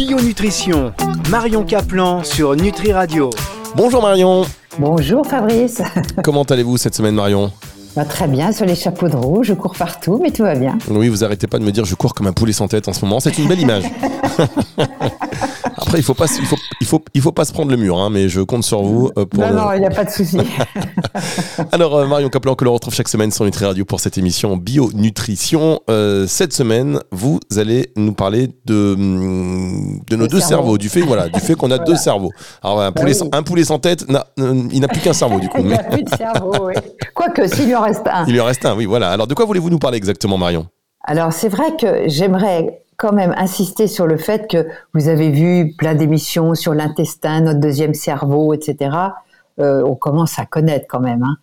Bio Nutrition, Marion Caplan sur Nutri Radio. Bonjour Marion. Bonjour Fabrice. Comment allez-vous cette semaine Marion? Bah, Très bien, sur les chapeaux de roue, je cours partout, mais tout va bien. Oui, vous arrêtez pas de me dire je cours comme un poulet sans tête en ce moment, c'est une belle image. Après, il faut pas, il faut, il faut, il faut pas se prendre le mur, hein, mais je compte sur vous euh, pour. Non, non, il n'y a pas de souci. Alors, euh, Marion Caplan, que l'on retrouve chaque semaine sur Nutri Radio pour cette émission Bio Nutrition. Euh, cette semaine, vous allez nous parler de, de nos deux cerveaux. du fait, voilà, du fait qu'on a deux cerveaux. Alors, un poulet, sans, un poulet sans tête, il n'a plus qu'un cerveau, du coup. il n'a plus de cerveau, oui. Quoique, s'il lui en reste un. Il lui en reste un, oui, voilà. Alors, de quoi voulez-vous nous parler exactement, Marion? Alors c'est vrai que j'aimerais quand même insister sur le fait que vous avez vu plein d'émissions sur l'intestin, notre deuxième cerveau, etc. Euh, on commence à connaître quand même. Hein.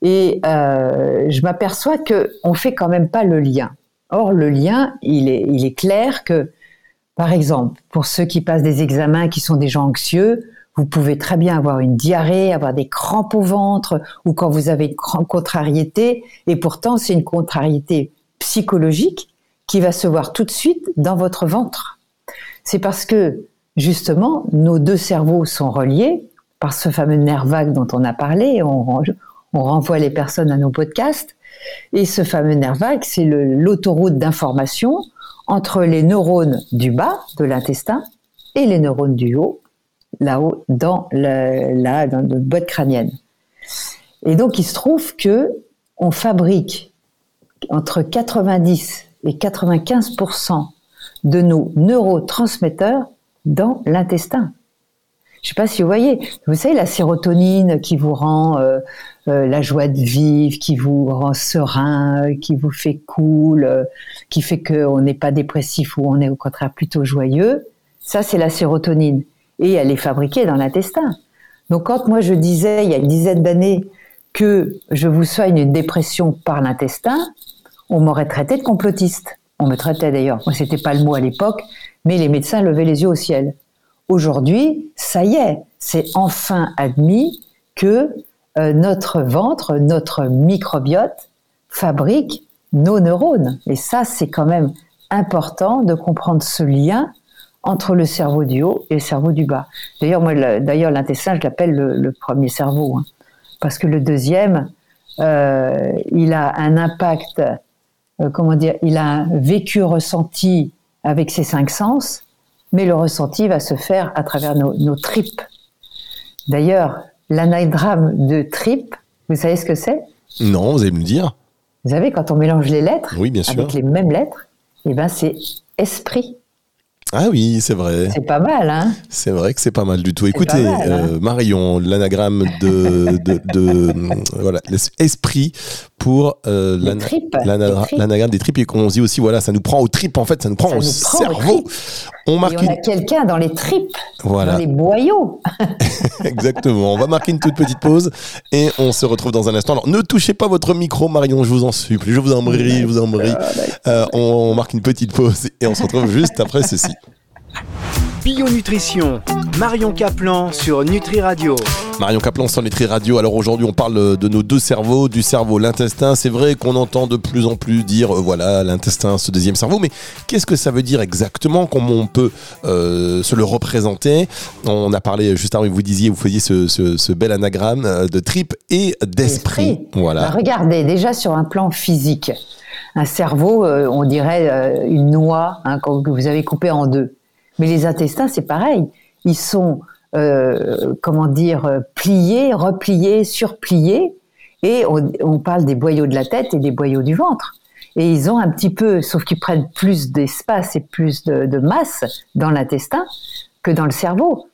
Et euh, je m'aperçois que on fait quand même pas le lien. Or, le lien, il est, il est clair que, par exemple, pour ceux qui passent des examens, qui sont des gens anxieux, vous pouvez très bien avoir une diarrhée, avoir des crampes au ventre, ou quand vous avez une contrariété, et pourtant c'est une contrariété psychologique qui va se voir tout de suite dans votre ventre. C'est parce que, justement, nos deux cerveaux sont reliés par ce fameux nerf vague dont on a parlé. On, renvoie les personnes à nos podcasts. Et ce fameux nerf vague, c'est l'autoroute d'information entre les neurones du bas de l'intestin et les neurones du haut, là-haut, dans, le, là, dans notre boîte crânienne. Et donc, il se trouve que on fabrique entre 90 et 95% de nos neurotransmetteurs dans l'intestin. Je ne sais pas si vous voyez. Vous savez, la sérotonine qui vous rend euh, euh, la joie de vivre, qui vous rend serein, qui vous fait cool, euh, qui fait qu'on n'est pas dépressif ou on est au contraire plutôt joyeux. Ça, c'est la sérotonine. Et elle est fabriquée dans l'intestin. Donc quand moi je disais il y a une dizaine d'années que je vous soigne une dépression par l'intestin, on m'aurait traité de complotiste. On me traitait d'ailleurs, moi c'était pas le mot à l'époque, mais les médecins levaient les yeux au ciel. Aujourd'hui, ça y est, c'est enfin admis que euh, notre ventre, notre microbiote fabrique nos neurones. Et ça, c'est quand même important de comprendre ce lien entre le cerveau du haut et le cerveau du bas. D'ailleurs, moi, d'ailleurs, l'intestin, je l'appelle le, premier cerveau, hein. parce que le deuxième, euh, il a un impact euh, comment dire, il a un vécu ressenti avec ses cinq sens, mais le ressenti va se faire à travers nos, tripes. D'ailleurs, l'anagramme de tripes, vous savez ce que c'est? Non, vous allez me le dire. Vous savez, quand on mélange les lettres, oui, bien sûr. avec les mêmes lettres, eh ben c'est esprit. Ah oui, c'est vrai. C'est pas mal, hein C'est vrai que c'est pas mal du tout. Écoutez, hein. euh, Marion, l'anagramme de, de, voilà, esprit pour euh, l'anagramme des tripes et qu'on dit aussi voilà, ça nous prend aux tripes en fait, ça nous prend au cerveau. On marque on a quelqu'un dans les tripes, voilà. dans les boyaux. Exactement. On va marquer une toute petite pause et on se retrouve dans un instant. Alors ne touchez pas votre micro, Marion, je vous en supplie, je vous en prie, je vous en prie. Euh, on marque une petite pause et on se retrouve juste après ceci. Bio Nutrition, Marion Caplan sur Nutri Radio. Marion Caplan sur Nutri Radio. Alors aujourd'hui, on parle de nos deux cerveaux, du cerveau, l'intestin. C'est vrai qu'on entend de plus en plus dire, euh, voilà, l'intestin, ce deuxième cerveau. Mais qu'est-ce que ça veut dire exactement? Comment on peut euh, se le représenter? On a parlé juste avant, vous disiez, vous faisiez ce, bel anagramme euh, de trip et d'esprit. Voilà. Bah, regardez, déjà sur un plan physique, un cerveau, on dirait une noix hein, que vous avez coupée en deux. Mais les intestins, c'est pareil. Ils sont, euh, comment dire, pliés, repliés, surpliés. Et on, parle des boyaux de la tête et des boyaux du ventre. Et ils ont un petit peu, sauf qu'ils prennent plus d'espace et plus de, masse dans l'intestin que dans le cerveau.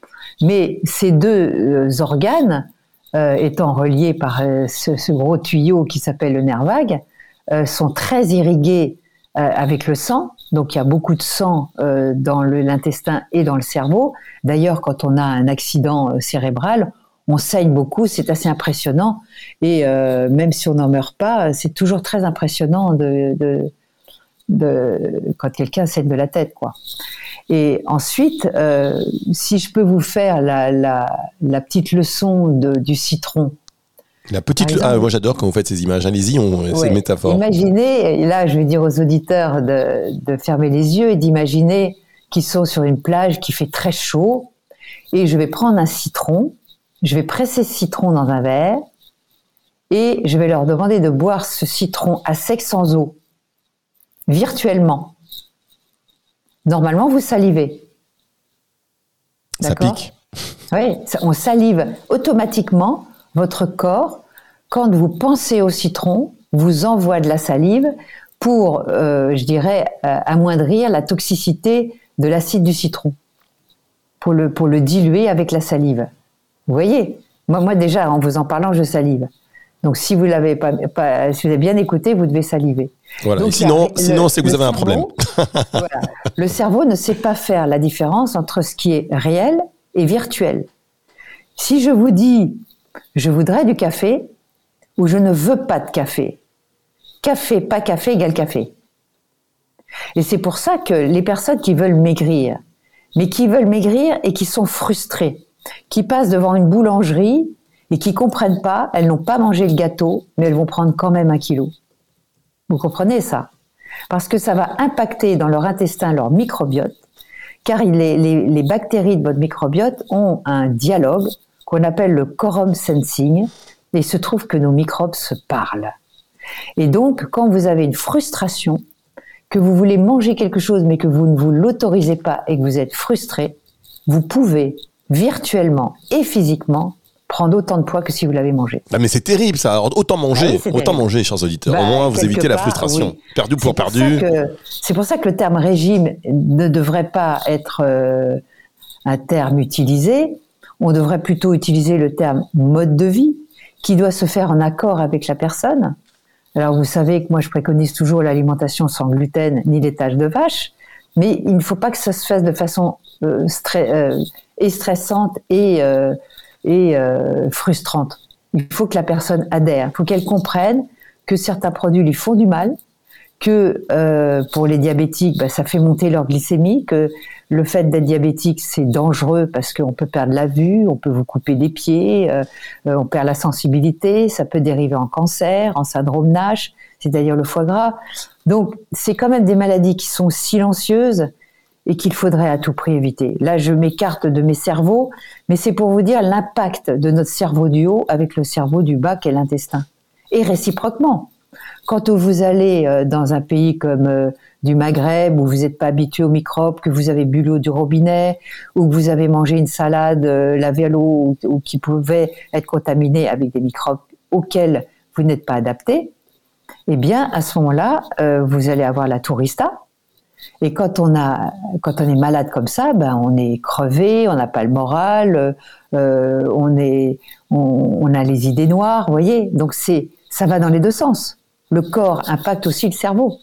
Mais ces deux euh, organes, euh, étant reliés par ce, ce, gros tuyau qui s'appelle le nerf vague, sont très irrigués avec le sang donc il y a beaucoup de sang euh, dans l'intestin et dans le cerveau. D'ailleurs, quand on a un accident euh, cérébral, on saigne beaucoup, c'est assez impressionnant. Et euh, même si on n'en meurt pas, c'est toujours très impressionnant de, de, de quand quelqu'un saigne de la tête, quoi. Et ensuite, euh, si je peux vous faire la, petite leçon du citron, la petite. ah, moi j'adore quand vous faites ces images. Allez-y, on... c'est une métaphore. Imaginez, et là je vais dire aux auditeurs de, de fermer les yeux et d'imaginer qui sont sur une plage qui fait très chaud, et je vais prendre un citron, je vais presser ce citron dans un verre, et je vais leur demander de boire ce citron à sec sans eau, virtuellement. Normalement, vous salivez. Ça pique. Oui, on salive automatiquement. Votre corps, quand vous pensez au citron, vous envoie de la salive pour, euh, je dirais, euh, amoindrir la toxicité de l'acide du citron, pour le, pour le diluer avec la salive. Vous voyez? Moi, moi, déjà, en vous en parlant, je salive. Donc, si vous l'avez pas, si vous avez bien écouté, vous devez saliver. Voilà. sinon, sinon c'est que vous avez un problème. Le cerveau ne sait pas faire la différence entre ce qui est réel et virtuel. Si je vous dis, je voudrais du café ou je ne veux pas de café, café, pas café égale café. Et c'est pour ça que les personnes qui veulent maigrir, mais qui veulent maigrir et qui sont frustrées, qui passent devant une boulangerie et qui comprennent pas, elles n'ont pas mangé le gâteau, mais elles vont prendre quand même un kilo. Vous comprenez ça? Parce que ça va impacter dans leur intestin leur microbiote, car les, les bactéries de votre microbiote ont un dialogue qu'on appelle le quorum sensing, et il se trouve que nos microbes se parlent. Et donc, quand vous avez une frustration, que vous voulez manger quelque chose mais que vous ne vous l'autorisez pas et que vous êtes frustré, vous pouvez virtuellement et physiquement prendre autant de poids que si vous l'avez mangé. Ah mais c'est terrible ça. autant manger, ah autant manger, chers auditeurs. Au bah, moins, vous évitez la frustration. Perdu pour perdu. C'est pour ça que le terme régime ne devrait pas être euh, un terme utilisé. On devrait plutôt utiliser le terme mode de vie, qui doit se faire en accord avec la personne. Alors vous savez que moi je préconise toujours l'alimentation sans gluten ni tâches de vache, mais il ne faut pas que ça se fasse de façon euh, euh et stressante et, euh, euh, frustrante. Il faut que la personne adhère, il faut qu'elle comprenne que certains produits lui font du mal, que pour les diabétiques, bah, ça fait monter leur glycémie, que le fait d'être diabétique, c'est dangereux parce qu'on peut perdre la vue, on peut vous couper les pieds, euh, euh, on perd la sensibilité, ça peut dériver en cancer, en syndrome Nash, c'est-à-dire le foie gras. Donc, c'est quand même des maladies qui sont silencieuses et qu'il faudrait à tout prix éviter. Là, je m'écarte de mes cerveaux, mais c'est pour vous dire l'impact de notre cerveau du haut avec le cerveau du bas, qui est l'intestin. Et réciproquement. Quand vous allez euh, dans un pays comme euh, du Maghreb où vous n'êtes pas habitué aux microbes, que vous avez bu l'eau du robinet ou que vous avez mangé une salade euh, lavée à l'eau ou, qui pouvait être contaminée avec des microbes auxquels vous n'êtes pas adapté, eh bien à ce moment-là, vous allez avoir la tourista. Et quand on a, quand on est malade comme ça, ben on est crevé, on n'a pas le moral, on est, on, a les idées noires, vous voyez. Donc c'est, ça va dans les deux sens le corps impacte aussi le cerveau.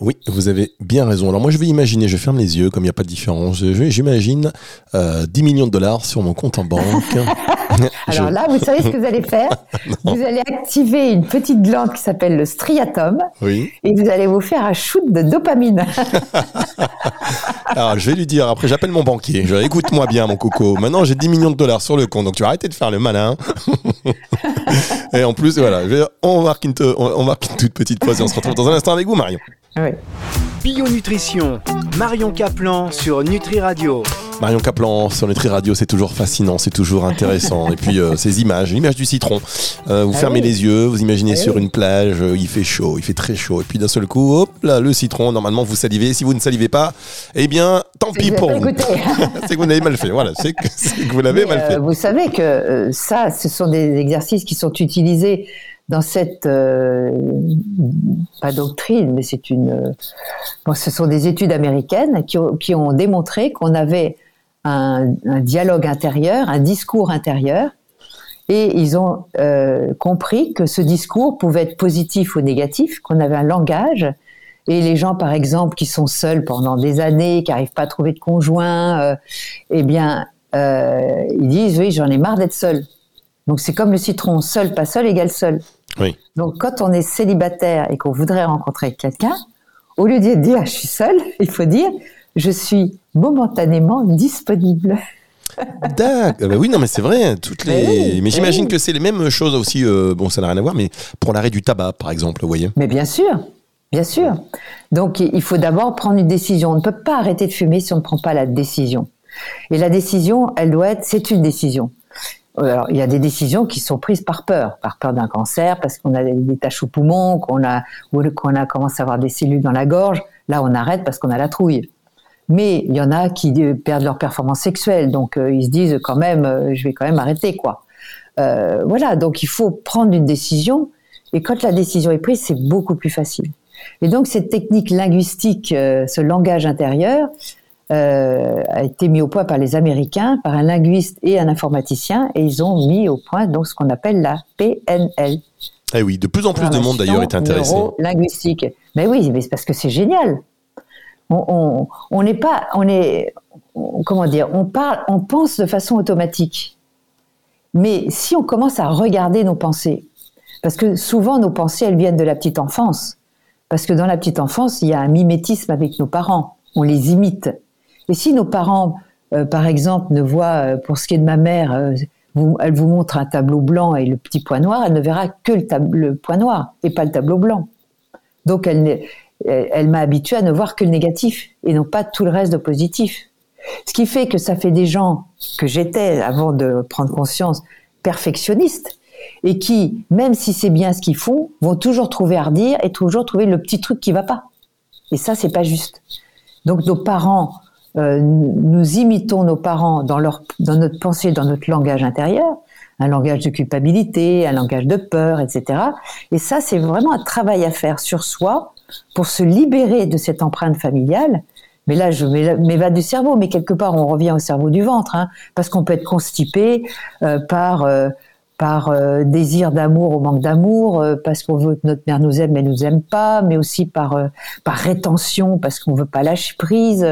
Oui, vous avez bien raison. Alors moi, je vais imaginer, je ferme les yeux, comme il n'y a pas de différence. J'imagine 10 euh, millions de dollars sur mon compte en banque. Alors là, vous savez ce que vous allez faire Vous allez activer une petite glande qui s'appelle le striatum. Oui. Et vous allez vous faire un shoot de dopamine. Alors, je vais lui dire, après, j'appelle mon banquier. Je écoute-moi bien, mon coco. Maintenant, j'ai 10 millions de dollars sur le compte, donc tu vas arrêter de faire le malin. Et en plus, voilà, on, marque une, on marque une toute petite pause et on se retrouve dans un instant avec vous, Marion. Oui. Bio Nutrition, Marion Caplan sur Nutri Radio. Marion Caplan sur Nutri Radio, c'est toujours fascinant, c'est toujours intéressant. Et puis euh, ces images, l'image du citron. Euh, vous ah fermez les yeux, vous imaginez ah sur une plage, euh, il fait chaud, il fait très chaud. Et puis d'un seul coup, hop là, le citron, normalement vous salivez. Si vous ne salivez pas, eh bien, tant pis pour vous. c'est que vous n'avez mal fait. Voilà, c'est que, que, vous l'avez mal fait. vous savez que ça, ce sont des exercices qui sont utilisés dans cette euh, pas doctrine, mais c'est une bon, ce sont des études américaines qui ont, qui ont démontré qu'on avait un, dialogue intérieur, un discours intérieur, et ils ont euh, compris que ce discours pouvait être positif ou négatif, qu'on avait un langage. Et les gens, par exemple, qui sont seuls pendant des années, qui n'arrivent pas à trouver de conjoint, euh, eh bien, euh, ils disent oui, j'en ai marre d'être seul. Donc c'est comme le citron, seul, pas seul égale seul. Donc, quand on est célibataire et qu'on voudrait rencontrer quelqu'un, au lieu de dire je suis seul, il faut dire je suis momentanément disponible. D'accord. Bah oui, non, mais c'est vrai. Toutes les. mais j'imagine que c'est les mêmes choses aussi. Euh, bon, ça n'a rien à voir, mais pour l'arrêt du tabac, par exemple, vous voyez. Mais bien sûr. Bien sûr. Donc il faut d'abord prendre une décision. On ne peut pas arrêter de fumer si on ne prend pas la décision. Et la décision, elle doit être, c'est une décision. Alors, il y a des décisions qui sont prises par peur, par peur d'un cancer, parce qu'on a des taches au poumon, qu'on a, qu'on a commencé à avoir des cellules dans la gorge. Là, on arrête parce qu'on a la trouille. Mais il y en a qui perdent leur performance sexuelle, donc euh, ils se disent quand même, euh, je vais quand même arrêter, quoi. Euh, voilà, donc il faut prendre une décision, et quand la décision est prise, c'est beaucoup plus facile. Et donc cette technique linguistique, ce langage intérieur, euh, a été mis au point par les Américains, par un linguiste et un informaticien, et ils ont mis au point donc ce qu'on appelle la PNL. Eh oui, de plus en plus de monde d'ailleurs est intéressé. Linguistique. Mais oui, mais c'est parce que c'est génial. On n'est pas, on est, comment dire, on parle, on pense de façon automatique. Mais si on commence à regarder nos pensées, parce que souvent nos pensées elles viennent de la petite enfance, parce que dans la petite enfance il y a un mimétisme avec nos parents, on les imite. Et si nos parents, euh, par exemple, ne voient, euh, pour ce qui est de ma mère, euh, elle vous montre un tableau blanc et le petit point noir, elle ne verra que le, point noir et pas le tableau blanc. Donc elle, m'a habitué à ne voir que le négatif et non pas tout le reste de positif. Ce qui fait que ça fait des gens que j'étais avant de prendre conscience perfectionnistes et qui, même si c'est bien ce qu'ils font, vont toujours trouver à redire et toujours trouver le petit truc qui va pas. Et ça, c'est pas juste. Donc nos parents euh, nous imitons nos parents dans, notre pensée, dans notre langage intérieur, un langage de culpabilité, un langage de peur, etc. Et ça, c'est vraiment un travail à faire sur soi pour se libérer de cette empreinte familiale. Mais là, je m'évade du cerveau, mais quelque part, on revient au cerveau du ventre, hein, parce qu'on peut être constipé euh, par euh, par désir d'amour ou manque d'amour, parce qu'on veut que notre mère nous aime mais nous aime pas, mais aussi par par rétention parce qu'on veut pas lâcher prise.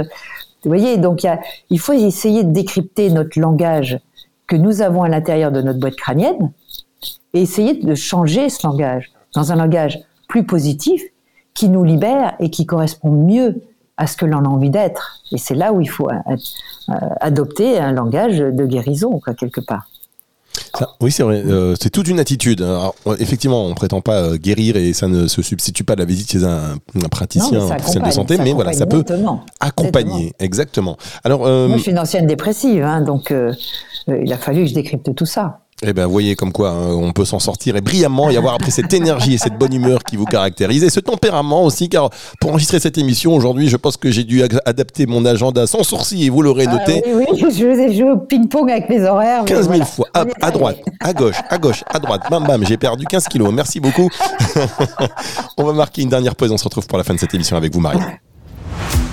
Vous voyez, donc il faut essayer de décrypter notre langage que nous avons à l'intérieur de notre boîte crânienne et essayer de changer ce langage dans un langage plus positif qui nous libère et qui correspond mieux à ce que l'on a envie d'être. Et c'est là où il faut euh, euh, adopter un langage de guérison, quelque part oui, c'est vrai. Euh, c'est toute une attitude. effectivement, on prétend pas euh, guérir et ça ne se substitue pas à la visite chez un, praticien, un professionnel de santé, mais voilà, ça peut accompagner. Exactement. Alors, euh, moi, je suis une ancienne dépressive, hein, donc il a fallu que je décrypte tout ça. Eh bien, voyez comme quoi hein, on peut s'en sortir et brillamment y avoir après cette énergie et cette bonne humeur qui vous caractérise et ce tempérament aussi, car pour enregistrer cette émission aujourd'hui, je pense que j'ai dû adapter mon agenda sans sourcil et vous l'aurez ah noté. oui, oui, je vous ai joué au ping-pong avec mes horaires. 15 000 fois, à, droite, à gauche, à gauche, à droite, bam bam, j'ai perdu 15 kilos, merci beaucoup. on va marquer une dernière pause, on se retrouve pour la fin de cette émission avec vous, Marie.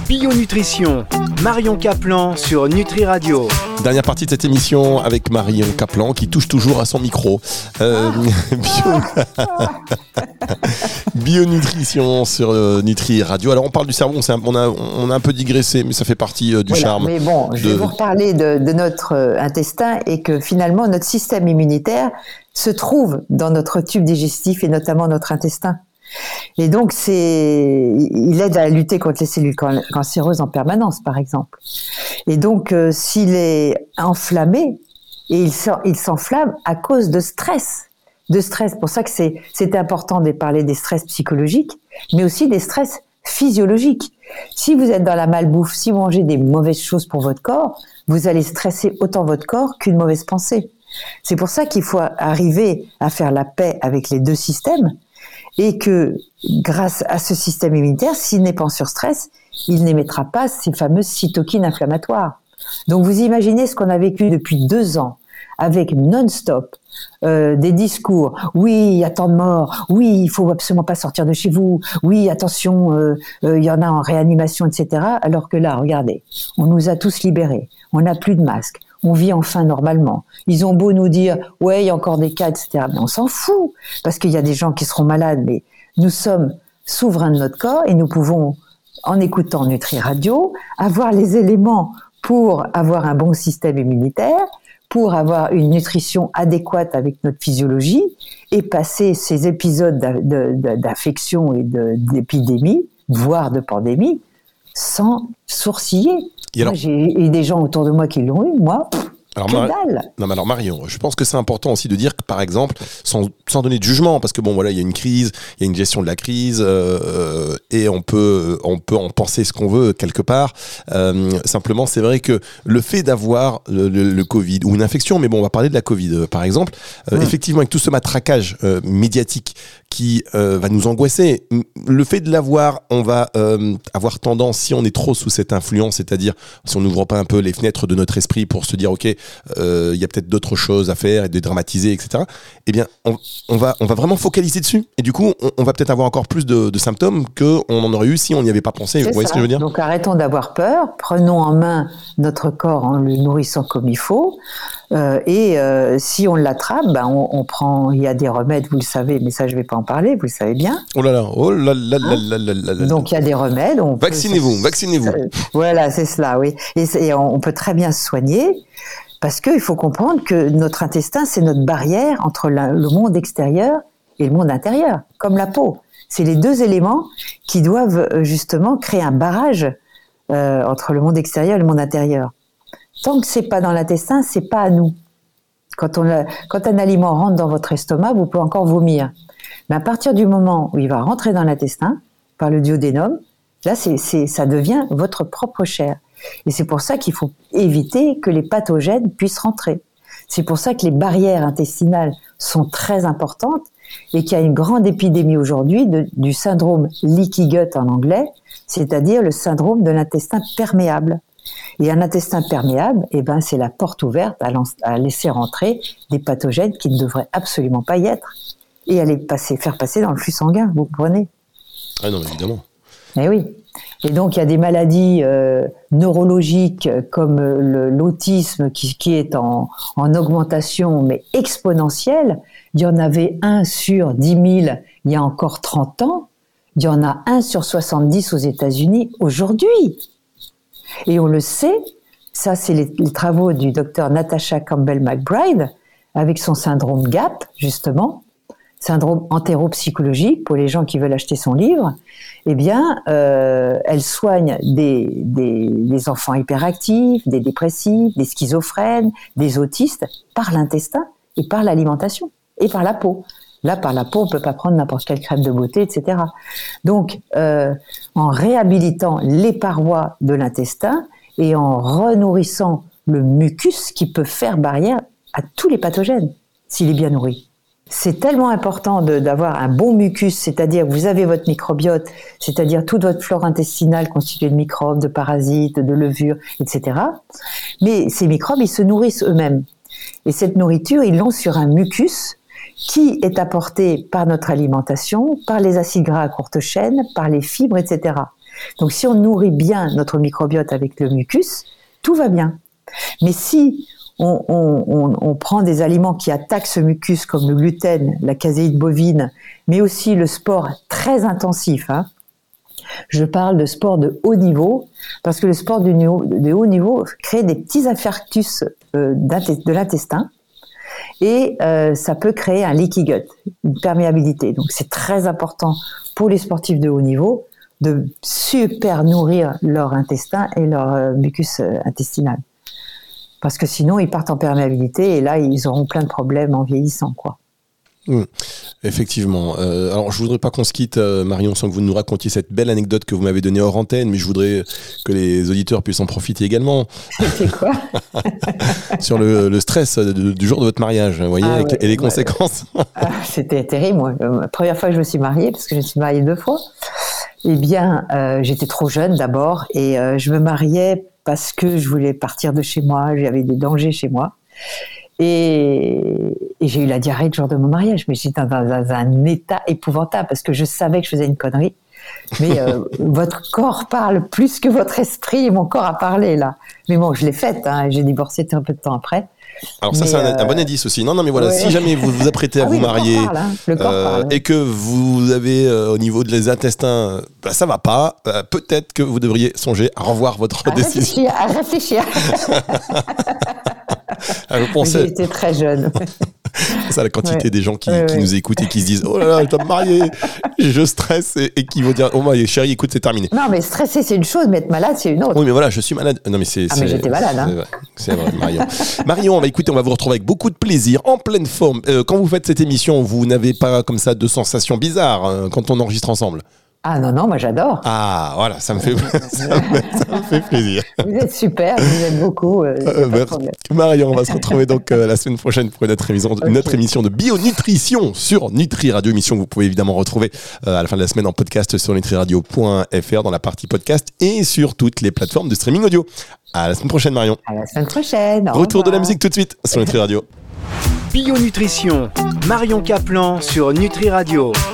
Bio-nutrition, Marion Caplan sur Nutri Radio. Dernière partie de cette émission avec Marion Caplan qui touche toujours à son micro. Euh, bio... sur euh, Nutri Radio. Alors on parle du cerveau, on, a, on a un peu digressé, mais ça fait partie euh, du charme. Mais bon, je vais vous reparler de, de notre intestin et que finalement notre système immunitaire se trouve dans notre tube digestif et notamment notre intestin. Et donc, c'est, il aide à lutter contre les cellules cancéreuses en permanence, par exemple. Et donc, euh, s'il est enflammé, et il s'enflamme à cause de stress. De stress. Pour ça que c'est, c'est important de parler des stress psychologiques, mais aussi des stress physiologiques. Si vous êtes dans la malbouffe, si vous mangez des mauvaises choses pour votre corps, vous allez stresser autant votre corps qu'une mauvaise pensée. C'est pour ça qu'il faut arriver à faire la paix avec les deux systèmes et que grâce à ce système immunitaire, s'il n'est pas en surstress, il n'émettra pas ces fameuses cytokines inflammatoires. Donc vous imaginez ce qu'on a vécu depuis deux ans avec non-stop euh, des discours. Oui, il y a tant de morts. Oui, il faut absolument pas sortir de chez vous. Oui, attention, euh, euh, il y en a en réanimation, etc. Alors que là, regardez, on nous a tous libérés. On n'a plus de masques on vit enfin normalement. Ils ont beau nous dire, ouais, il y a encore des cas, etc. Mais on s'en fout, parce qu'il y a des gens qui seront malades, mais nous sommes souverains de notre corps et nous pouvons, en écoutant Nutri Radio, avoir les éléments pour avoir un bon système immunitaire, pour avoir une nutrition adéquate avec notre physiologie et passer ces épisodes d'affection et d'épidémie, voire de pandémie, sans sourciller. J'ai eu des gens autour de moi qui l'ont eu, moi. Alors, que Mar- dalle Non, mais alors Marion, je pense que c'est important aussi de dire que, par exemple, sans, sans donner de jugement, parce que bon, voilà, il y a une crise, il y a une gestion de la crise, euh, euh, et on peut, on peut en penser ce qu'on veut quelque part. Euh, simplement, c'est vrai que le fait d'avoir le, le- le Covid ou une infection, mais bon, on va parler de la Covid, euh, par exemple, euh, Ouais. effectivement, avec tout ce matraquage euh, médiatique qui euh, va nous angoisser, le fait de l'avoir, on va euh, avoir tendance, si on est trop sous cette influence, c'est-à-dire si on n'ouvre pas un peu les fenêtres de notre esprit pour se dire, ok, euh, il y a peut-être d'autres choses à faire et de dramatiser, etc. Eh bien, on, on va, on va vraiment focaliser dessus. Et du coup, on, on va peut-être avoir encore plus de, de symptômes qu'on en aurait eu si on n'y avait pas pensé. Vous voyez ce que je veux dire? Donc arrêtons d'avoir peur, prenons en main notre corps en le nourrissant comme il faut. Euh, et euh, si on l'attrape, ben on, on prend. Il y a des remèdes, vous le savez, mais ça je vais pas en parler, vous le savez bien. Oh là là, oh là là là là là là là. Donc il y a des remèdes. Vaccinez-vous, vaccinez-vous. Euh, Voilà, c'est cela, oui. Et on, on peut très bien se soigner parce qu'il faut comprendre que notre intestin, c'est notre barrière entre le monde extérieur et le monde intérieur, comme la peau. C'est les deux éléments qui doivent euh, justement créer un barrage euh, entre le monde extérieur et le monde intérieur. Tant que c'est pas dans l'intestin, c'est pas à nous. Quand, un aliment rentre dans votre estomac, vous pouvez encore vomir. Mais à partir du moment où il va rentrer dans l'intestin, par le duodénum, là, c'est- ça devient votre propre chair. Et c'est pour ça qu'il faut éviter que les pathogènes puissent rentrer. C'est pour ça que les barrières intestinales sont très importantes et qu'il y a une grande épidémie aujourd'hui du syndrome leaky gut en anglais, c'est-à-dire le syndrome de l'intestin perméable. Et un intestin perméable, eh ben, c'est la porte ouverte à, laisser rentrer des pathogènes qui ne devraient absolument pas y être et à les passer, faire passer dans le flux sanguin. Vous comprenez? Ah non, évidemment. Eh oui. Et donc, il y a des maladies euh, neurologiques comme l'autisme qui, qui est en, en augmentation, mais exponentielle. Il y en avait un sur 10 000 il y a encore 30 ans. Il y en a un sur 70 aux États-Unis aujourd'hui. Et on le sait, ça, c'est les, les travaux du docteur Natasha Campbell McBride avec son syndrome GAP, justement, syndrome entéropsychologique pour les gens qui veulent acheter son livre eh bien, euh, elle soigne des, enfants hyperactifs, des dépressifs, des schizophrènes, des autistes par l'intestin et par l'alimentation et par la peau. Là, par la peau, on peut pas prendre n'importe quelle crème de beauté, etc. Donc, euh, en réhabilitant les parois de l'intestin et en renourrissant le mucus qui peut faire barrière à tous les pathogènes s'il est bien nourri. C'est tellement important d'avoir un bon mucus, c'est-à-dire vous avez votre microbiote, c'est-à-dire toute votre flore intestinale constituée de microbes, de parasites, de levures, etc. Mais ces microbes, ils se nourrissent eux-mêmes. Et cette nourriture, ils l'ont sur un mucus qui est apporté par notre alimentation, par les acides gras à courte chaîne, par les fibres, etc. Donc si on nourrit bien notre microbiote avec le mucus, tout va bien. Mais si on, prend des aliments qui attaquent ce mucus comme le gluten, la caséine bovine, mais aussi le sport très intensif, hein, je parle de sport de haut niveau, parce que le sport de, haut niveau crée des petits infarctus euh, de l'intestin, et euh, ça peut créer un leaky gut, une perméabilité. Donc c'est très important pour les sportifs de haut niveau de super nourrir leur intestin et leur euh, mucus intestinal. Parce que sinon, ils partent en perméabilité et là, ils auront plein de problèmes en vieillissant, quoi. Effectivement. Euh, alors, je voudrais pas qu'on se quitte, euh, Marion, sans que vous nous racontiez cette belle anecdote que vous m'avez donnée hors antenne, mais je voudrais que les auditeurs puissent en profiter également C'est quoi sur le, le stress de- de- du jour de votre mariage, vous voyez, Ah ouais, et les conséquences. Ah, C'était terrible. Moi. Euh, La première fois que je me suis mariée, parce que je me suis mariée deux fois, eh bien, euh, j'étais trop jeune d'abord et je me mariais parce que je voulais partir de chez moi. J'avais des dangers chez moi. Et, j'ai eu la diarrhée le jour de mon mariage, mais j'étais dans un état épouvantable parce que je savais que je faisais une connerie. Mais euh, votre corps parle plus que votre esprit et mon corps a parlé là. Mais bon, je l'ai faite. Hein, j'ai divorcé un peu de temps après. Alors ça, c'est un, un euh, bon indice aussi. Non, non, mais voilà, ouais. si jamais vous vous apprêtez à Ah vous oui, marier parle, hein. Euh, et que vous avez euh, au niveau des intestins, euh, bah, ça va pas, euh, peut-être que vous devriez songer à revoir votre À décision. réfléchir, à réfléchir. À penser. été très jeune. C'est ça la quantité Ouais. des gens qui, Ouais, qui ouais. nous écoutent et qui se disent Oh là là, je dois me marier, je stresse et, et qui vont dire Oh my chérie, écoute, c'est terminé. Non, mais stresser, c'est une chose, mais être malade, c'est une autre. Oui, mais voilà, je suis malade. Non, mais c'est. Ah, mais j'étais malade, hein. c'est vrai, Marion. Marion, bah, écoutez, on va vous retrouver avec beaucoup de plaisir, en pleine forme. Euh, quand vous faites cette émission, vous n'avez pas comme ça de sensations bizarres hein, quand on enregistre ensemble? Ah non, non, moi j'adore. Ah, voilà, ça me fait, ça me, ça me fait plaisir. Vous êtes super, je vous aime beaucoup. euh, Euh, merci. Marion, on va se retrouver donc euh, la semaine prochaine pour notre émission, notre émission de bionutrition sur Nutri Radio, émission que vous pouvez évidemment retrouver euh, à la fin de la semaine en podcast sur nutriradio.fr dans la partie podcast et sur toutes les plateformes de streaming audio. À la semaine prochaine, Marion. À la semaine prochaine. au Retour de la musique tout de suite sur Nutri Radio. Bio Nutrition, Marion Caplan sur Nutri Radio.